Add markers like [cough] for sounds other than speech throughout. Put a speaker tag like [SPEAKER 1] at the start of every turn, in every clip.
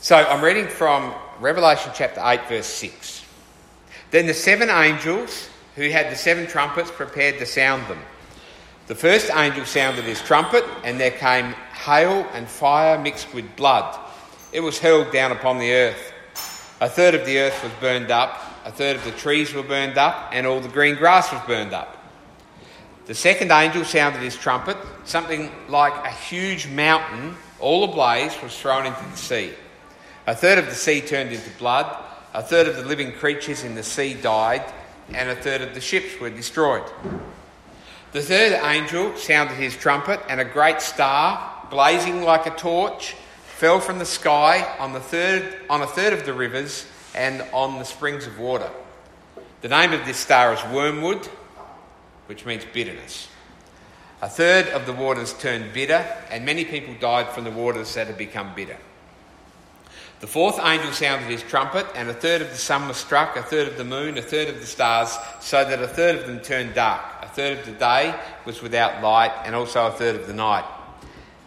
[SPEAKER 1] So I'm reading from Revelation chapter 8, verse 6. Then the seven angels who had the seven trumpets prepared to sound them. The first angel sounded his trumpet, and there came hail and fire mixed with blood. It was hurled down upon the earth. A third of the earth was burned up, a third of the trees were burned up, and all the green grass was burned up. The second angel sounded his trumpet. Something like a huge mountain, all ablaze, was thrown into the sea. A third of the sea turned into blood, a third of the living creatures in the sea died, and a third of the ships were destroyed. The third angel sounded his trumpet, and a great star, blazing like a torch, fell from the sky on, the third, on a third of the rivers and on the springs of water. The name of this star is Wormwood, which means bitterness. A third of the waters turned bitter, and many people died from the waters that had become bitter. The fourth angel sounded his trumpet, and a third of the sun was struck, a third of the moon, a third of the stars, so that a third of them turned dark. A third of the day was without light, and also a third of the night.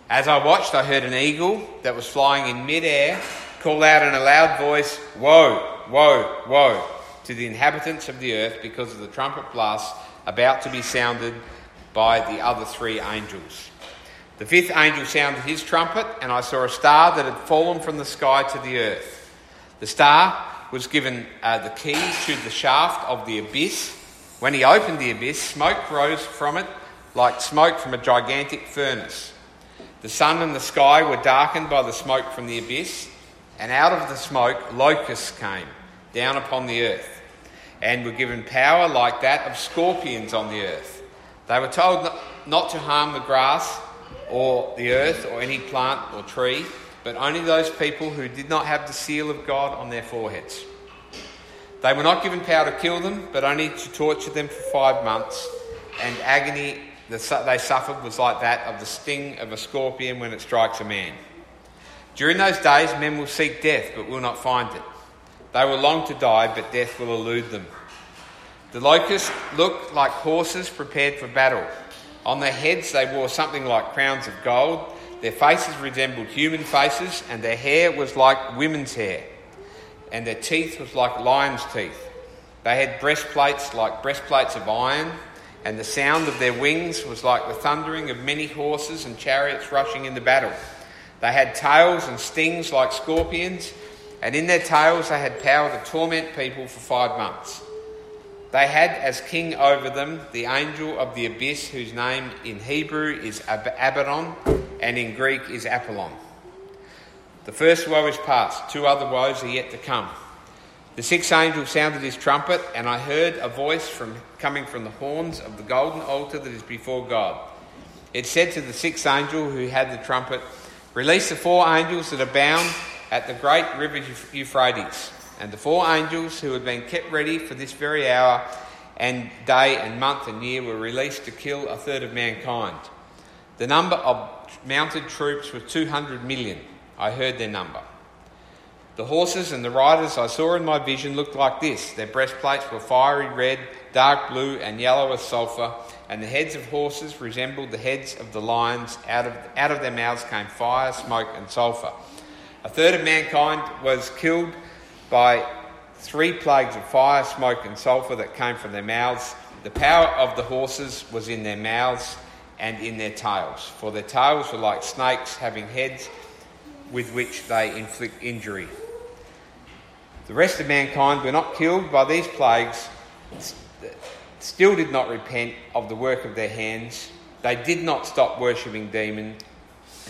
[SPEAKER 1] As I watched, I heard an eagle that was flying in midair call out in a loud voice, Woe, woe, woe, to the inhabitants of the earth because of the trumpet blast about to be sounded by the other three angels. The fifth angel sounded his trumpet, and I saw a star that had fallen from the sky to the earth. The star was given uh, the key to the shaft of the abyss. When he opened the abyss, smoke rose from it like smoke from a gigantic furnace. The sun and the sky were darkened by the smoke from the abyss, and out of the smoke locusts came down upon the earth, and were given power like that of scorpions on the earth. They were told not to harm the grass or the earth or any plant or tree, but only those people who did not have the seal of God on their foreheads. They were not given power to kill them, but only to torture them for five months, and agony that they suffered was like that of the sting of a scorpion when it strikes a man. During those days, men will seek death, but will not find it. They will long to die, but death will elude them. The locusts looked like horses prepared for battle. On their heads they wore something like crowns of gold. Their faces resembled human faces, and their hair was like women's hair, and their teeth was like lions' teeth. They had breastplates like breastplates of iron, and the sound of their wings was like the thundering of many horses and chariots rushing into battle. They had tails and stings like scorpions, and in their tails they had power to torment people for five months. They had as king over them the angel of the abyss, whose name in Hebrew is Ab- Abaddon and in Greek is Apollyon. The first woe is past, two other woes are yet to come. The sixth angel sounded his trumpet, and I heard a voice from, coming from the horns of the golden altar that is before God. It said to the sixth angel who had the trumpet, Release the four angels that are bound at the great river Euphrates. And the four angels who had been kept ready for this very hour and day and month and year were released to kill a third of mankind. The number of mounted troops was 200 million. I heard their number. The horses and the riders I saw in my vision looked like this. Their breastplates were fiery red, dark blue, and yellow as sulphur, and the heads of horses resembled the heads of the lions. Out of, out of their mouths came fire, smoke, and sulphur. A third of mankind was killed by three plagues of fire, smoke, and sulphur that came from their mouths. The power of the horses was in their mouths and in their tails, for their tails were like snakes having heads with which they inflict injury. The rest of mankind were not killed by these plagues, still did not repent of the work of their hands. They did not stop worshipping demons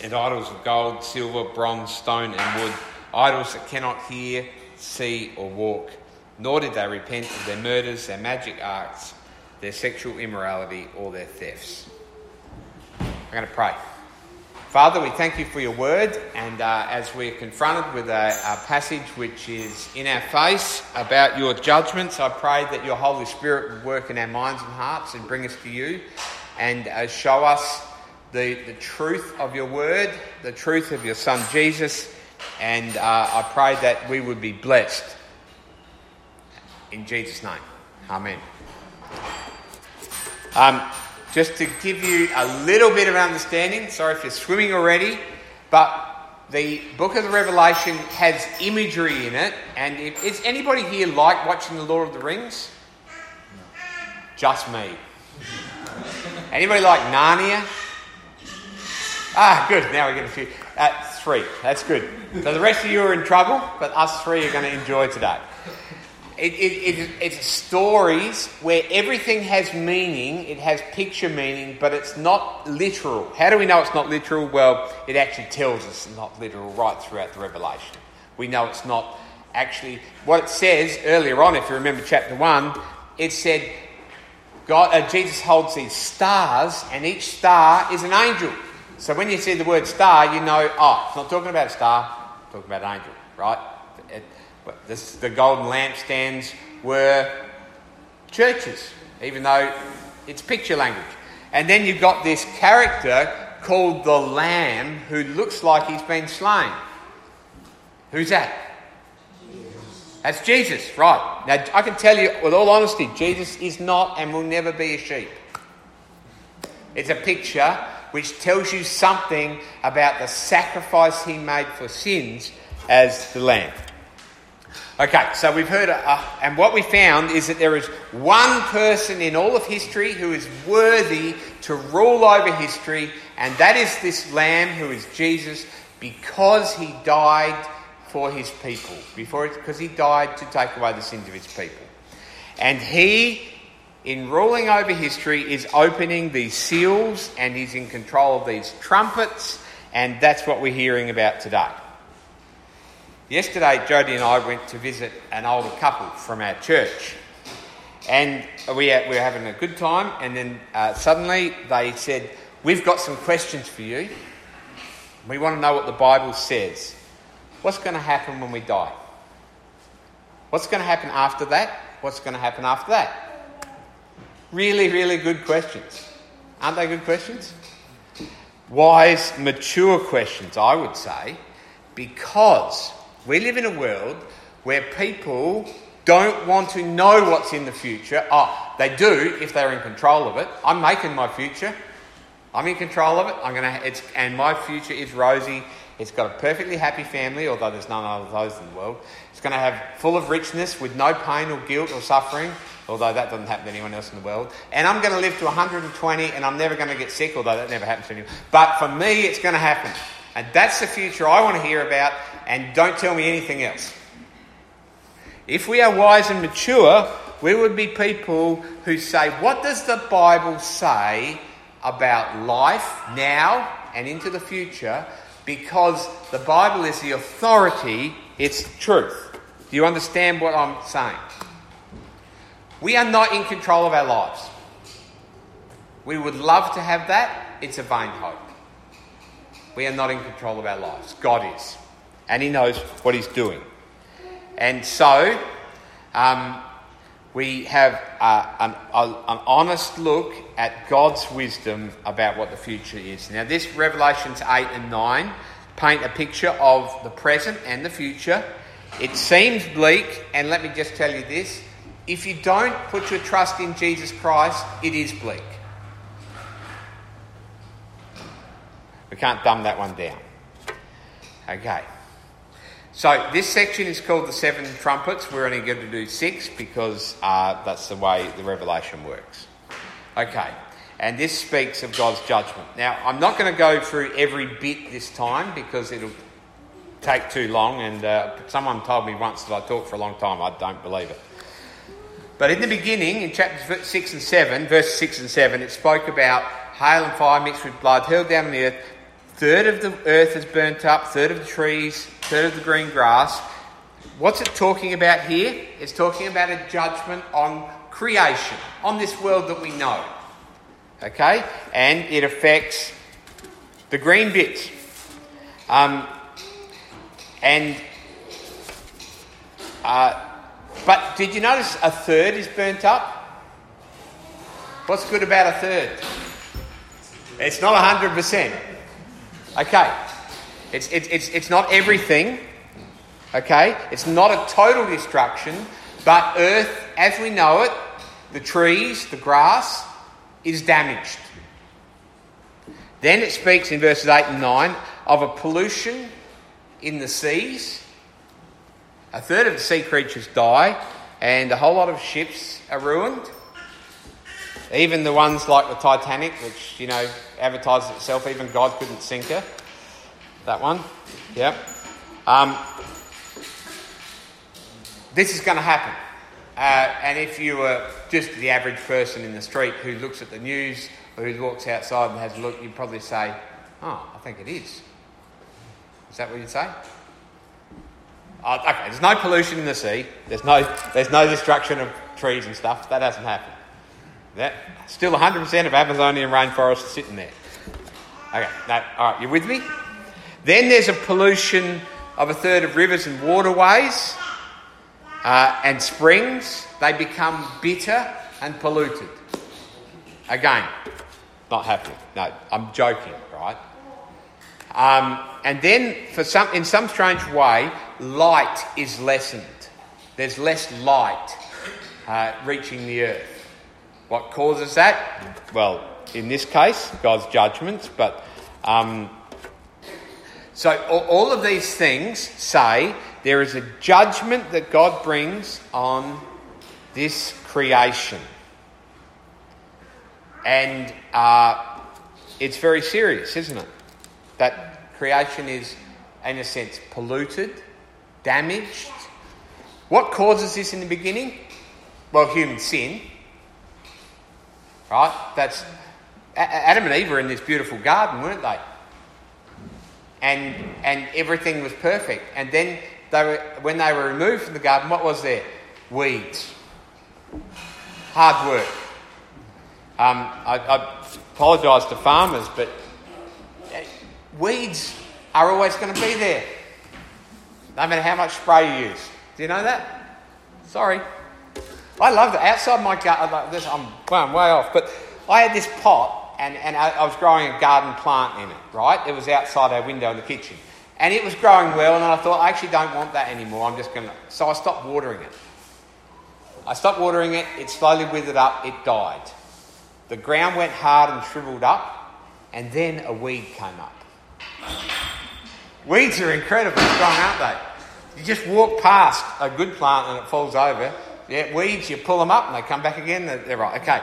[SPEAKER 1] and idols of gold, silver, bronze, stone, and wood, idols that cannot hear, see, or walk, nor did they repent of their murders, their magic arts, their sexual immorality, or their thefts. I'm going to pray. Father, we thank you for your word, and uh, as we're confronted with a, a, passage which is in our face about your judgments, I pray that your Holy Spirit would work in our minds and hearts and bring us to you and uh, show us the, the truth of your word, the truth of your Son Jesus, and uh, I pray that we would be blessed. In Jesus' name. Amen. Um, just to give you a little bit of understanding, sorry if you're swimming already, but the book of the Revelation has imagery in it, and if, is anybody here like watching the Lord of the Rings? Just me. Anybody like Narnia? Ah, good. Now we get a few. Uh, three. That's good. So the rest of you are in trouble, but us three are going to enjoy today. It, it, it, it's stories where everything has meaning, it has picture meaning, but it's not literal. How do we know it's not literal? Well, it actually tells us it's not literal right throughout the Revelation. We know it's not actually what it says earlier on, if you remember chapter 1, it said God, uh, Jesus holds these stars, and each star is an angel. So when you see the word star, you know, oh, it's not talking about a star, it's talking about an angel, right? It, this, the golden lampstands were churches, even though it's picture language. And then you've got this character called the Lamb who looks like he's been slain. Who's that? That's Jesus, right. Now, I can tell you with all honesty, Jesus is not and will never be a sheep. It's a picture which tells you something about the sacrifice he made for sins as the Lamb. Okay, so we've heard, uh, and what we found is that there is one person in all of history who is worthy to rule over history, and that is this Lamb who is Jesus because he died for his people, before because he died to take away the sins of his people. And he, in ruling over history, is opening these seals and he's in control of these trumpets, and that's what we're hearing about today. Yesterday, Jody and I went to visit an older couple from our church. And we, we were having a good time, and then uh, suddenly they said, We've got some questions for you. We want to know what the Bible says. What's going to happen when we die? What's going to happen after that? What's going to happen after that? Really, really good questions. Aren't they good questions? Wise, mature questions, I would say, because we live in a world where people don't want to know what's in the future. Oh, they do if they're in control of it. I'm making my future. I'm in control of it. I'm to. It's and my future is rosy it's got a perfectly happy family, although there's none of those in the world. It's going to have full of richness with no pain or guilt or suffering, although that doesn't happen to anyone else in the world. And I'm going to live to 120 and I'm never going to get sick, although that never happens to anyone. But for me, it's going to happen. And that's the future I want to hear about, and don't tell me anything else. If we are wise and mature, we would be people who say, What does the Bible say about life now and into the future? because the Bible is the authority, it's truth. Do you understand what I'm saying? We are not in control of our lives. We would love to have that. It's a vain hope. We are not in control of our lives. God is. And He knows what He's doing. And so, um, we have uh, an, an, honest look at God's wisdom about what the future is. Now, this Revelations 8 and 9 paint a picture of the present and the future. It seems bleak, and let me just tell you this if you don't put your trust in Jesus Christ, it is bleak. We can't dumb that one down. Okay. So this section is called the seven trumpets. We're only going to do six because uh, that's the way the revelation works. Okay, and this speaks of God's judgment. Now, I'm not going to go through every bit this time because it'll take too long. And uh, someone told me once that I talk for a long time. I don't believe it. But in the beginning, in chapters 6 and 7, verse 6 and 7, it spoke about hail and fire mixed with blood hurled down on the earth. Third of the earth is burnt up, third of the trees, third of the green grass. What's it talking about here? It's talking about a judgment on creation, on this world that we know. Okay? And it affects the green bits. Um, and, uh, but did you notice a third is burnt up? What's good about a third? It's not 100%. Okay. It's, it's, it's, it's not everything, okay? It's not a total destruction, but earth as we know it, the trees, the grass, is damaged. Then it speaks in verses 8 and 9 of a pollution in the seas. A third of the sea creatures die, and a whole lot of ships are ruined. Even the ones like the Titanic, which, you know, advertises itself, even God couldn't sink her. That one. Yep. Um, this is going to happen. Uh, and if you were just the average person in the street who looks at the news or who walks outside and has a look, you'd probably say, Oh, I think it is. Is that what you'd say? Oh, okay, there's no pollution in the sea. There's no, there's no destruction of trees and stuff. That hasn't happened. That, still 100% of Amazonian rainforest is sitting there. Okay, no, all right, you with me? Then there's a pollution of a third of rivers and waterways uh, and springs. They become bitter and polluted. Again, not happening. No, I'm joking, right? Um, and then, for some, in some strange way, light is lessened. There's less light uh, reaching the earth. What causes that? Well, in this case, God's judgments, but um, so all of these things say there is a judgment that God brings on this creation. And uh, it's very serious, isn't it? That creation is, in a sense, polluted, damaged. What causes this in the beginning? Well, human sin. Right? That's Adam and Eve were in this beautiful garden, weren't they? And and everything was perfect. And then they were when they were removed from the garden, what was there? Weeds. Hard work. Um, I, I apologise to farmers, but weeds are always going to be there, no matter how much spray you use. Do you know that? Sorry. I love it. Outside my garden, I'm, well, I'm way off, but I had this pot and, and I, I was growing a garden plant in it, right? It was outside our window in the kitchen. And it was growing well, and I thought, I actually don't want that anymore. I'm just going to. So I stopped watering it. I stopped watering it, it slowly withered up, it died. The ground went hard and shriveled up, and then a weed came up. Weeds are incredibly strong, aren't they? You just walk past a good plant and it falls over, yeah, weeds, you pull them up and they come back again. They're, right. Okay.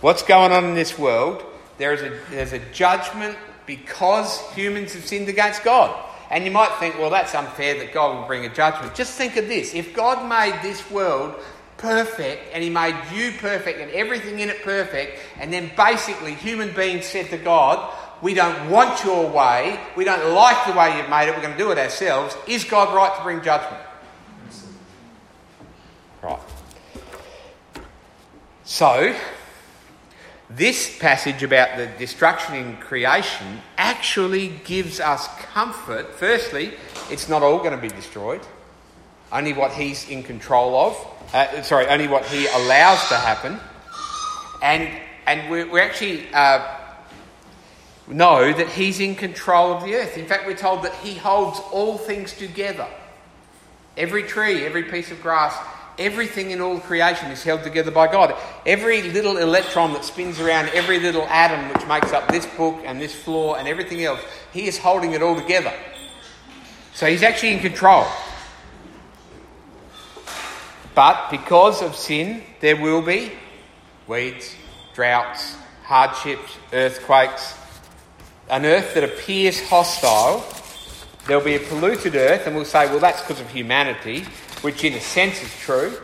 [SPEAKER 1] What's going on in this world? There is a, there's a judgment because humans have sinned against God. And you might think, well, that's unfair that God will bring a judgment. Just think of this. If God made this world perfect and He made you perfect and everything in it perfect, and then basically human beings said to God, we don't want your way, we don't like the way you've made it, we're going to do it ourselves, is God right to bring judgment? Right. So, this passage about the destruction in creation actually gives us comfort. Firstly, it's not all going to be destroyed, only what He's in control of. Uh, sorry, only what He allows to happen. And, and we, we actually uh, know that He's in control of the earth. In fact, we're told that He holds all things together every tree, every piece of grass Everything in all creation is held together by God. Every little electron that spins around, every little atom which makes up this book and this floor and everything else, He is holding it all together. So He's actually in control. But because of sin, there will be weeds, droughts, hardships, earthquakes, an earth that appears hostile. There'll be a polluted earth, and we'll say, well, that's because of humanity which in a sense is true.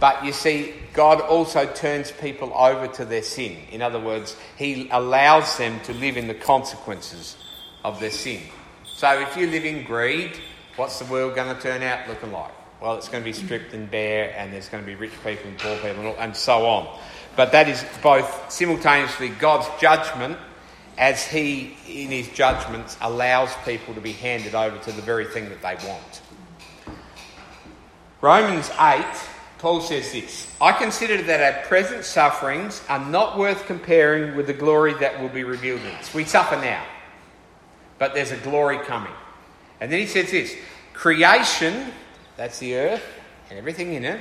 [SPEAKER 1] But you see, God also turns people over to their sin. In other words, He allows them to live in the consequences of their sin. So if you live in greed, what's the world going to turn out looking like? Well, it's going to be stripped and bare, and there's going to be rich people and poor people, and, so on. But that is both simultaneously God's judgment, as He, in His judgments, allows people to be handed over to the very thing that they want. Romans 8, Paul says this I consider that our present sufferings are not worth comparing with the glory that will be revealed in us. We suffer now, but there's a glory coming. And then he says this creation, that's the earth and everything in it,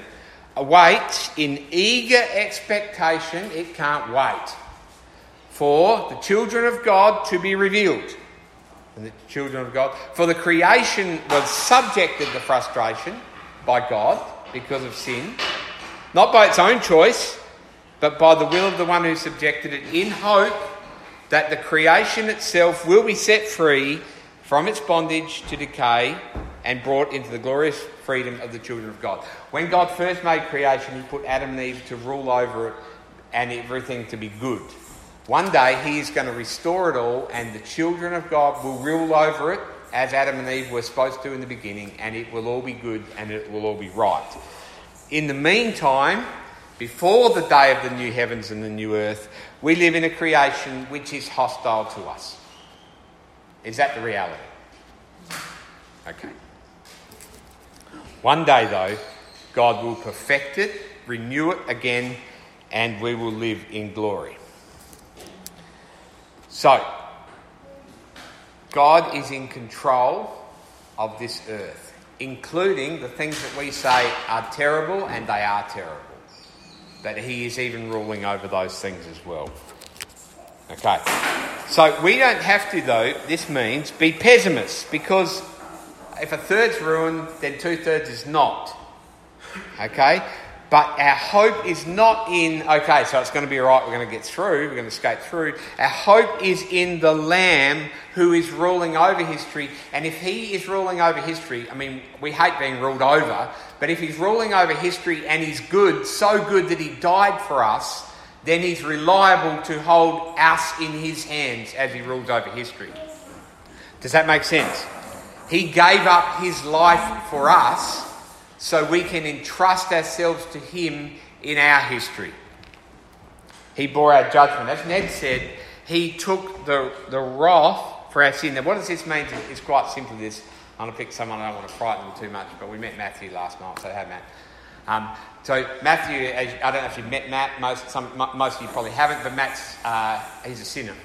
[SPEAKER 1] awaits in eager expectation, it can't wait, for the children of God to be revealed. and the children of God. For the creation was subjected to frustration by God because of sin, not by its own choice, but by the will of the one who subjected it, in hope that the creation itself will be set free from its bondage to decay and brought into the glorious freedom of the children of God. When God first made creation, He put Adam and Eve to rule over it and everything to be good. One day he is going to restore it all, and the children of God will rule over it as Adam and Eve were supposed to in the beginning, and it will all be good and it will all be right. In the meantime, before the day of the new heavens and the new earth, we live in a creation which is hostile to us. Is that the reality? Okay. One day, though, God will perfect it, renew it again, and we will live in glory. So, God is in control of this earth, including the things that we say are terrible, and they are terrible. But He is even ruling over those things as well. Okay. So we don't have to, though, this means be pessimists because if a third's ruined, then two thirds is not. Okay? But our hope is not in, okay, so it's going to be all right, we're going to get through, we're going to escape through. Our hope is in the Lamb who is ruling over history. And if he is ruling over history, I mean, we hate being ruled over, but if he's ruling over history and he's good, so good that he died for us, then he's reliable to hold us in his hands as he rules over history. Does that make sense? He gave up his life for us so we can entrust ourselves to Him in our history. He bore our judgment. As Ned said, He took the, the wrath for our sin. Now, what does this mean? It's quite simple. This I'm going to pick someone I don't want to frighten them too much, but we met Matthew last night, so have Matt. Um, so Matthew, I don't know if you've met Matt. Most some, most of you probably haven't, but Matt's uh, he's a sinner.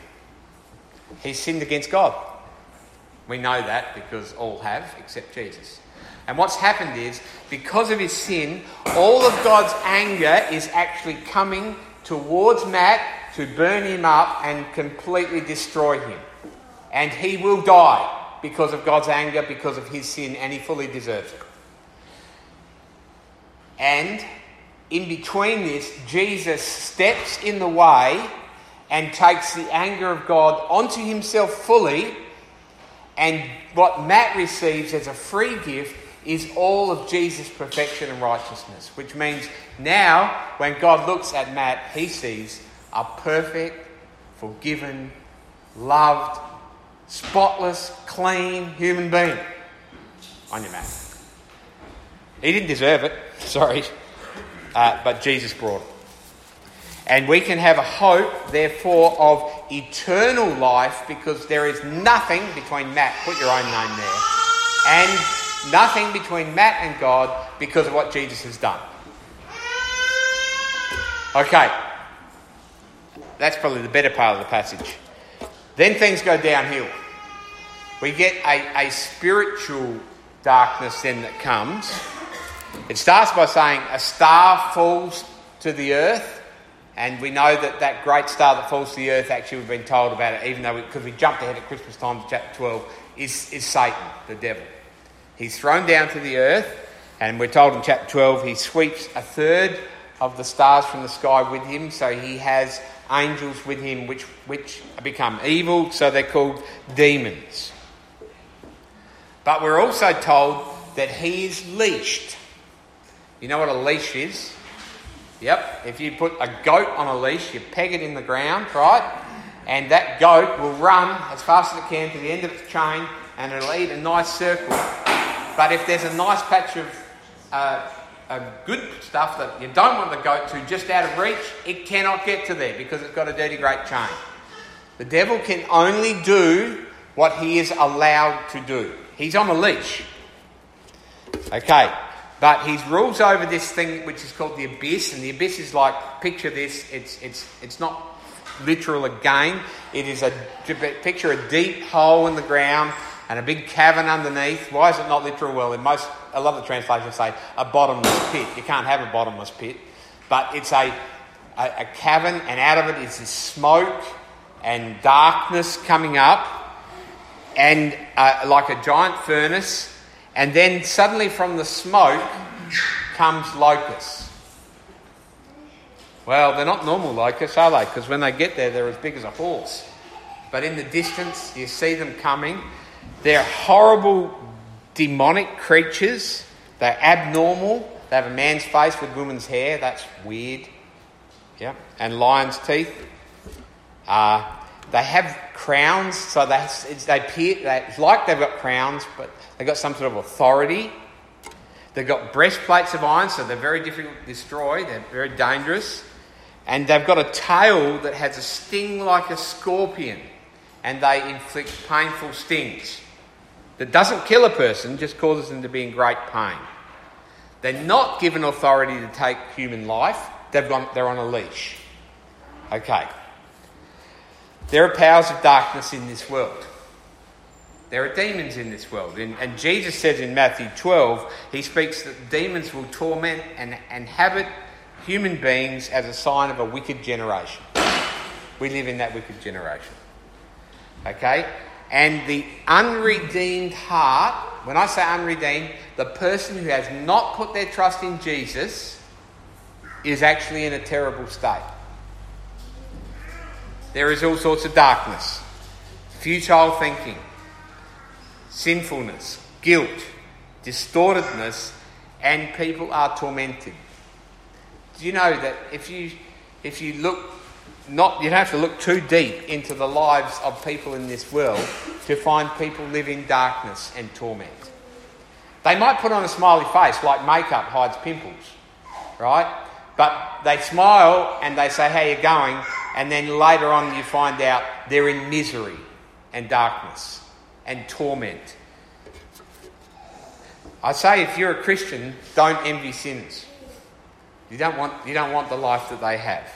[SPEAKER 1] He's sinned against God. We know that because all have, except Jesus. And what's happened is, because of his sin, all of God's anger is actually coming towards Matt to burn him up and completely destroy him. And he will die because of God's anger, because of his sin, and he fully deserves it. And in between this, Jesus steps in the way and takes the anger of God onto himself fully. And what Matt receives as a free gift is all of Jesus' perfection and righteousness, which means now when God looks at Matt, he sees a perfect, forgiven, loved, spotless, clean human being. On your Matt. He didn't deserve it, [laughs] sorry, uh, but Jesus brought it. And we can have a hope, therefore, of eternal life because there is nothing between Matt, put your own name there, and nothing between Matt and God because of what Jesus has done. Okay. That's probably the better part of the passage. Then things go downhill. We get a, a spiritual darkness then that comes. It starts by saying a star falls to the earth, and we know that that great star that falls to the earth, actually, we've been told about it, even though because we, we jumped ahead at Christmas time to chapter 12, is, is Satan, the devil. He's thrown down to the earth, and we're told in chapter 12 he sweeps a third of the stars from the sky with him, so he has angels with him which, which become evil, so they're called demons. But we're also told that he is leashed. You know what a leash is? Yep, if you put a goat on a leash, you peg it in the ground, right? And that goat will run as fast as it can to the end of its chain and it'll eat a nice circle but if there's a nice patch of uh, good stuff that you don't want the goat to just out of reach, it cannot get to there because it's got a dirty great chain. The devil can only do what he is allowed to do. He's on a leash. Okay, but he rules over this thing which is called the abyss, and the abyss is like picture this. It's it's it's not literal again. It is a picture a deep hole in the ground and a big cavern underneath. Why is it not literal? Well, in most, a lot of the translations say a bottomless pit. You can't have a bottomless pit, but it's a, a, a cavern, and out of it is this smoke and darkness coming up. and uh, like a giant furnace, and then suddenly from the smoke comes locusts. Well, they're not normal locusts, are they? Because when they get there, they're as big as a horse. But in the distance, you see them coming. They're horrible, demonic creatures. They're abnormal. They have a man's face with woman's hair. That's weird. Yeah. And lion's teeth. Uh, they have crowns, so they, they appear, they, like they've got crowns, but they've got some sort of authority. They've got breastplates of iron, so they're very difficult to destroy. They're very dangerous. And they've got a tail that has a sting like a scorpion, and they inflict painful stings. That doesn't kill a person, just causes them to be in great pain. They're not given authority to take human life, They've gone, they're on a leash. Okay. There are powers of darkness in this world. There are demons in this world. And, and Jesus says in Matthew 12, he speaks that demons will torment and inhabit human beings as a sign of a wicked generation. We live in that wicked generation. Okay? And the unredeemed heart, when I say unredeemed, the person who has not put their trust in Jesus is actually in a terrible state. There is all sorts of darkness, futile thinking, sinfulness, guilt, distortedness, and people are tormented. Do you know that if you if you look not you don't have to look too deep into the lives of people in this world to find people live in darkness and torment. They might put on a smiley face like makeup hides pimples, right? But they smile and they say, How you going? And then later on you find out they're in misery and darkness and torment. I say if you're a Christian, don't envy sinners. You don't want, you don't want the life that they have.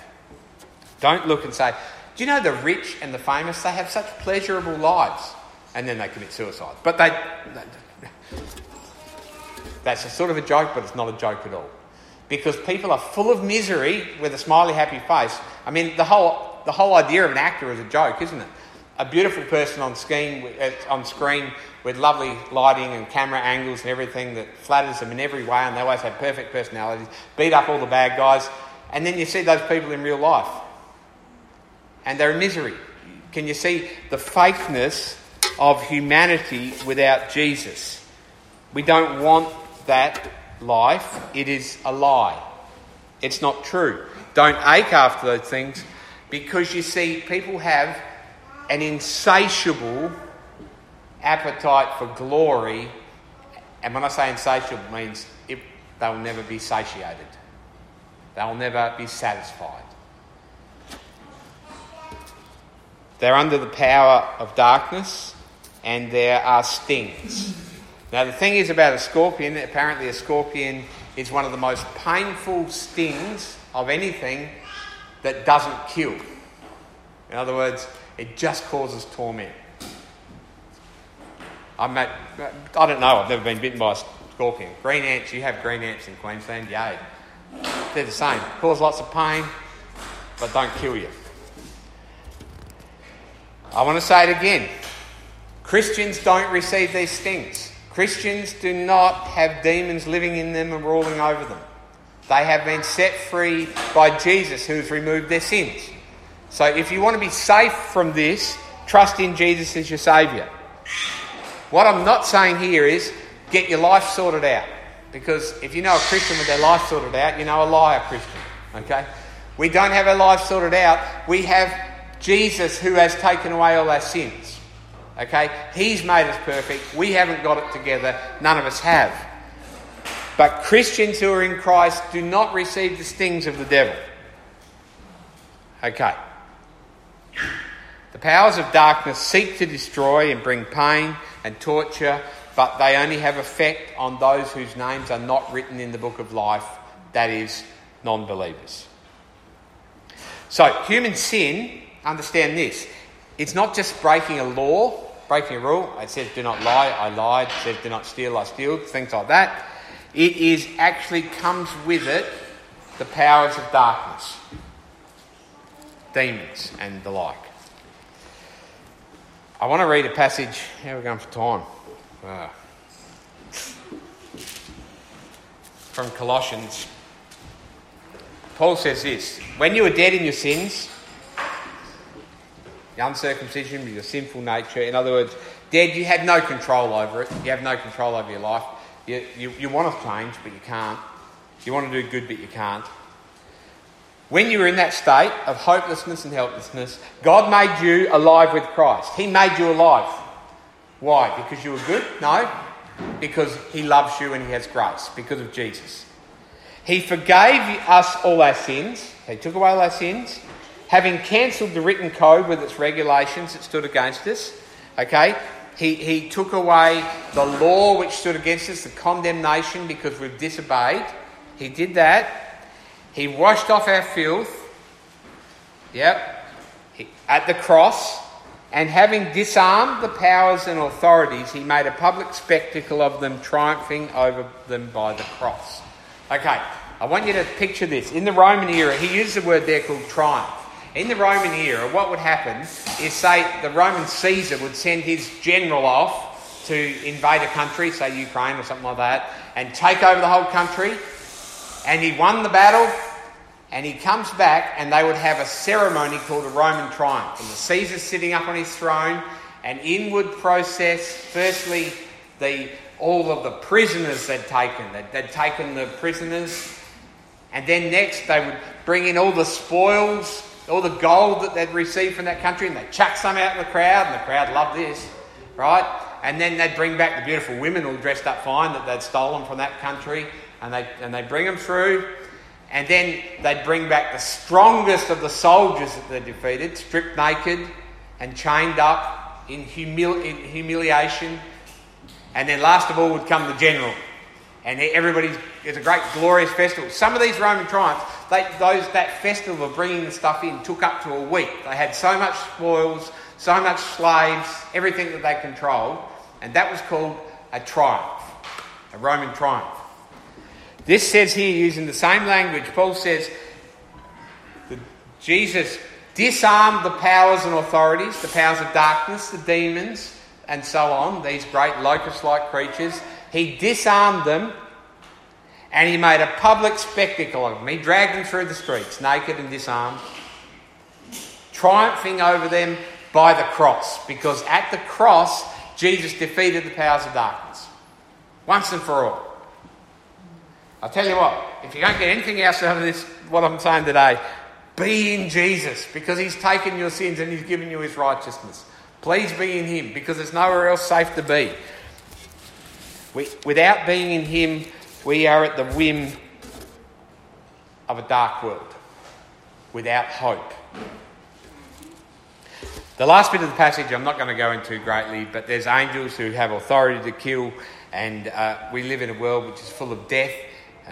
[SPEAKER 1] Don't look and say, Do you know the rich and the famous? They have such pleasurable lives. And then they commit suicide. But they. That's a sort of a joke, but it's not a joke at all because people are full of misery with a smiley, happy face. I mean, the whole, the whole idea of an actor is a joke, isn't it? A beautiful person on screen, uh, on screen with lovely lighting and camera angles and everything that flatters them in every way, and they always have perfect personalities, beat up all the bad guys, and then you see those people in real life, and they're in misery. Can you see the fakeness of humanity without Jesus? We don't want that life, it is a lie. It's not true. Don't ache after those things because you see, people have an insatiable appetite for glory. And when I say insatiable, it means it, they'll never be satiated, they'll never be satisfied. They're under the power of darkness, and there are stings. Now, the thing is about a scorpion, apparently, a scorpion is one of the most painful stings of anything that doesn't kill. In other words, it just causes torment. I'm I don't know, I've never been bitten by a scorpion. Green ants, you have green ants in Queensland, yay. They're the same. Cause lots of pain, but don't kill you. I want to say it again. Christians don't receive these stings. Christians do not have demons living in them and ruling over them. They have been set free by Jesus, who has removed their sins. So if you want to be safe from this, trust in Jesus as your Saviour. What I'm not saying here is get your life sorted out. Because if you know a Christian with their life sorted out, you know a liar Christian. Okay? We don't have our life sorted out. We have Jesus who has taken away all our sins. Okay? He's made us perfect. We haven't got it together. None of us have. But Christians who are in Christ do not receive the stings of the devil. Okay. The powers of darkness seek to destroy and bring pain and torture, but they only have effect on those whose names are not written in the book of life, that is, non believers. So, human sin, understand this, it's not just breaking a law, breaking a rule. It says do not lie, I lied. It says do not steal, I steal. Things like that. It is actually comes with it the powers of darkness, demons, and the like. I want to read a passage. How are we going for time? Ah. From Colossians. Paul says this When you were dead in your sins, the uncircumcision, your sinful nature, in other words, dead, you had no control over it. You have no control over your life. You, you, you want to change, but you can't. You want to do good, but you can't. When you were in that state of hopelessness and helplessness, God made you alive with Christ. He made you alive. Why? Because you were good? No. Because He loves you and He has grace. Because of Jesus. He forgave us all our sins. He took away all our sins. Having cancelled the written code with its regulations that stood against us. Okay? He, he took away the law which stood against us, the condemnation because we've disobeyed. He did that. He washed off our filth. Yep. At the cross. And having disarmed the powers and authorities, he made a public spectacle of them, triumphing over them by the cross. Okay, I want you to picture this. In the Roman era, he used a word there called triumph. In the Roman era, what would happen is, say, the Roman Caesar would send his general off to invade a country, say Ukraine or something like that, and take over the whole country. And he won the battle, and he comes back, and they would have a ceremony called a Roman triumph. And the Caesar sitting up on his throne, an inward process. Firstly, the all of the prisoners they'd taken. They'd, they'd taken the prisoners, and then next they would bring in all the spoils, all the gold that they'd received from that country, and they'd chuck some out in the crowd, and the crowd loved this, right? And then they'd bring back the beautiful women all dressed up fine that they'd stolen from that country, and they and they'd bring them through. And then they'd bring back the strongest of the soldiers that they defeated, stripped naked and chained up in, humil- in humiliation. And then last of all would come the general. And everybody's, it's a great glorious festival. Some of these Roman triumphs, they, those, that festival of bringing the stuff in took up to a week. They had so much spoils, so much slaves, everything that they controlled. And that was called a triumph, a Roman triumph. This says here, using the same language, Paul says that Jesus disarmed the powers and authorities, the powers of darkness, the demons, and so on, these great locust like creatures. He disarmed them and he made a public spectacle of them. He dragged them through the streets, naked and disarmed, triumphing over them by the cross, because at the cross, Jesus defeated the powers of darkness once and for all. I'll tell you what, if you don't get anything else out of this, what I'm saying today, be in Jesus because He's taken your sins and He's given you His righteousness. Please be in Him because there's nowhere else safe to be. We, without being in Him, we are at the whim of a dark world without hope. The last bit of the passage I'm not going to go into greatly, but there's angels who have authority to kill, and uh, we live in a world which is full of death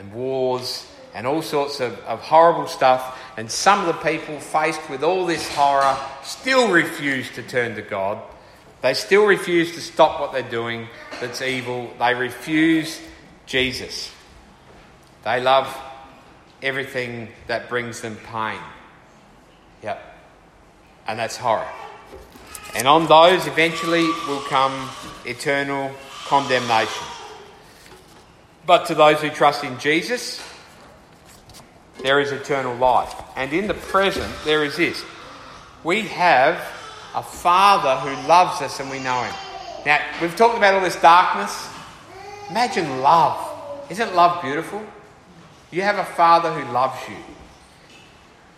[SPEAKER 1] and wars and all sorts of, of horrible stuff. And some of the people, faced with all this horror, still refuse to turn to God. They still refuse to stop what they're doing that's evil. They refuse Jesus. They love everything that brings them pain. Yep. And that's horror. And on those eventually will come eternal condemnation. But to those who trust in Jesus, there is eternal life. And in the present, there is this we have a Father who loves us and we know Him. Now, we've talked about all this darkness. Imagine love. Isn't love beautiful? You have a Father who loves you.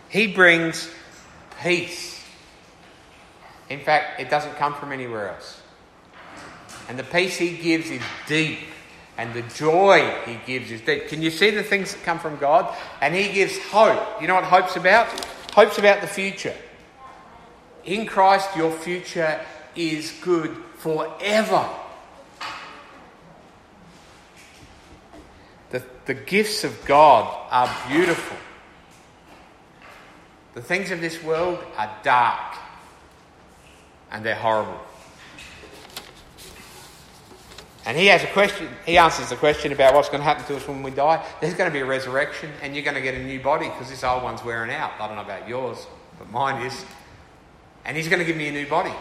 [SPEAKER 1] He brings peace. In fact, it doesn't come from anywhere else. And the peace He gives is deep and the joy he gives is deep. Can you see the things that come from God? And he gives hope. You know what hope's about? Hope's about the future. In Christ, your future is good forever. The, the gifts of God are beautiful. The things of this world are dark and they're horrible. And he has a question, he answers the question about what's going to happen to us when we die. There's going to be a resurrection and you're going to get a new body because this old one's wearing out. I don't know about yours, but mine is. And he's going to give me a new body.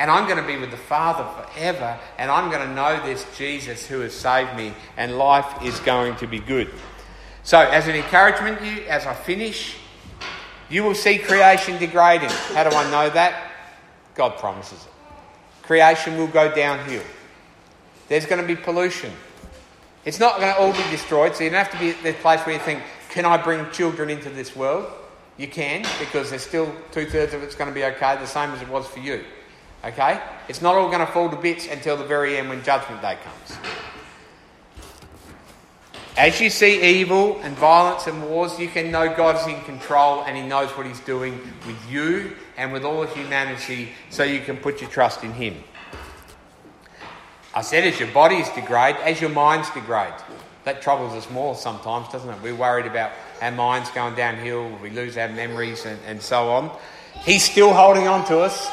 [SPEAKER 1] and I'm going to be with the Father forever, and I'm going to know this Jesus who has saved me, and life is going to be good. So, as an encouragement, you as I finish, you will see creation degrading. How do I know that? God promises it. Creation will go downhill. There's going to be pollution. It's not going to all be destroyed, so you don't have to be at the place where you think, can I bring children into this world? You can, because there's still two thirds of it's going to be okay, the same as it was for you. Okay? It's not all going to fall to bits until the very end when Judgment Day comes. As you see evil and violence and wars, you can know God's in control and He knows what He's doing with you and with all of humanity, so you can put your trust in Him. I said, as your bodies degrade, as your minds degrade. That troubles us more sometimes, doesn't it? We're worried about our minds going downhill, we lose our memories, and, and so on. He's still holding on to us.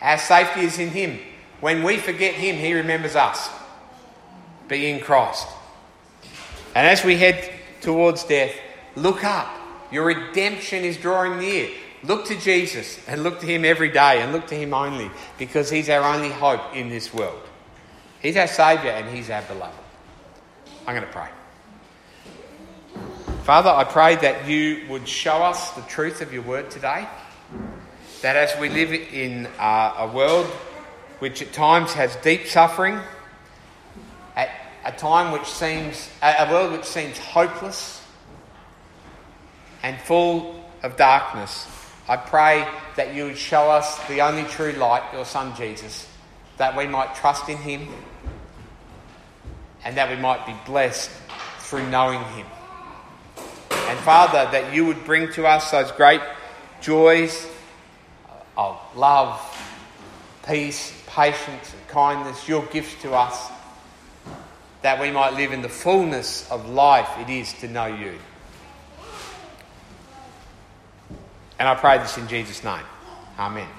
[SPEAKER 1] Our safety is in Him. When we forget Him, He remembers us. Be in Christ. And as we head towards death, look up. Your redemption is drawing near. Look to Jesus and look to Him every day and look to Him only because He's our only hope in this world. He's our Saviour and He's our beloved. I'm going to pray. Father, I pray that you would show us the truth of your word today. That as we live in uh, a world which at times has deep suffering, at a time which seems, a world which seems hopeless and full of darkness, I pray that you would show us the only true light, your Son Jesus, that we might trust in him and that we might be blessed through knowing him. And Father, that you would bring to us those great joys of love, peace, patience, and kindness, your gifts to us, that we might live in the fullness of life it is to know you. And I pray this in Jesus' name. Amen.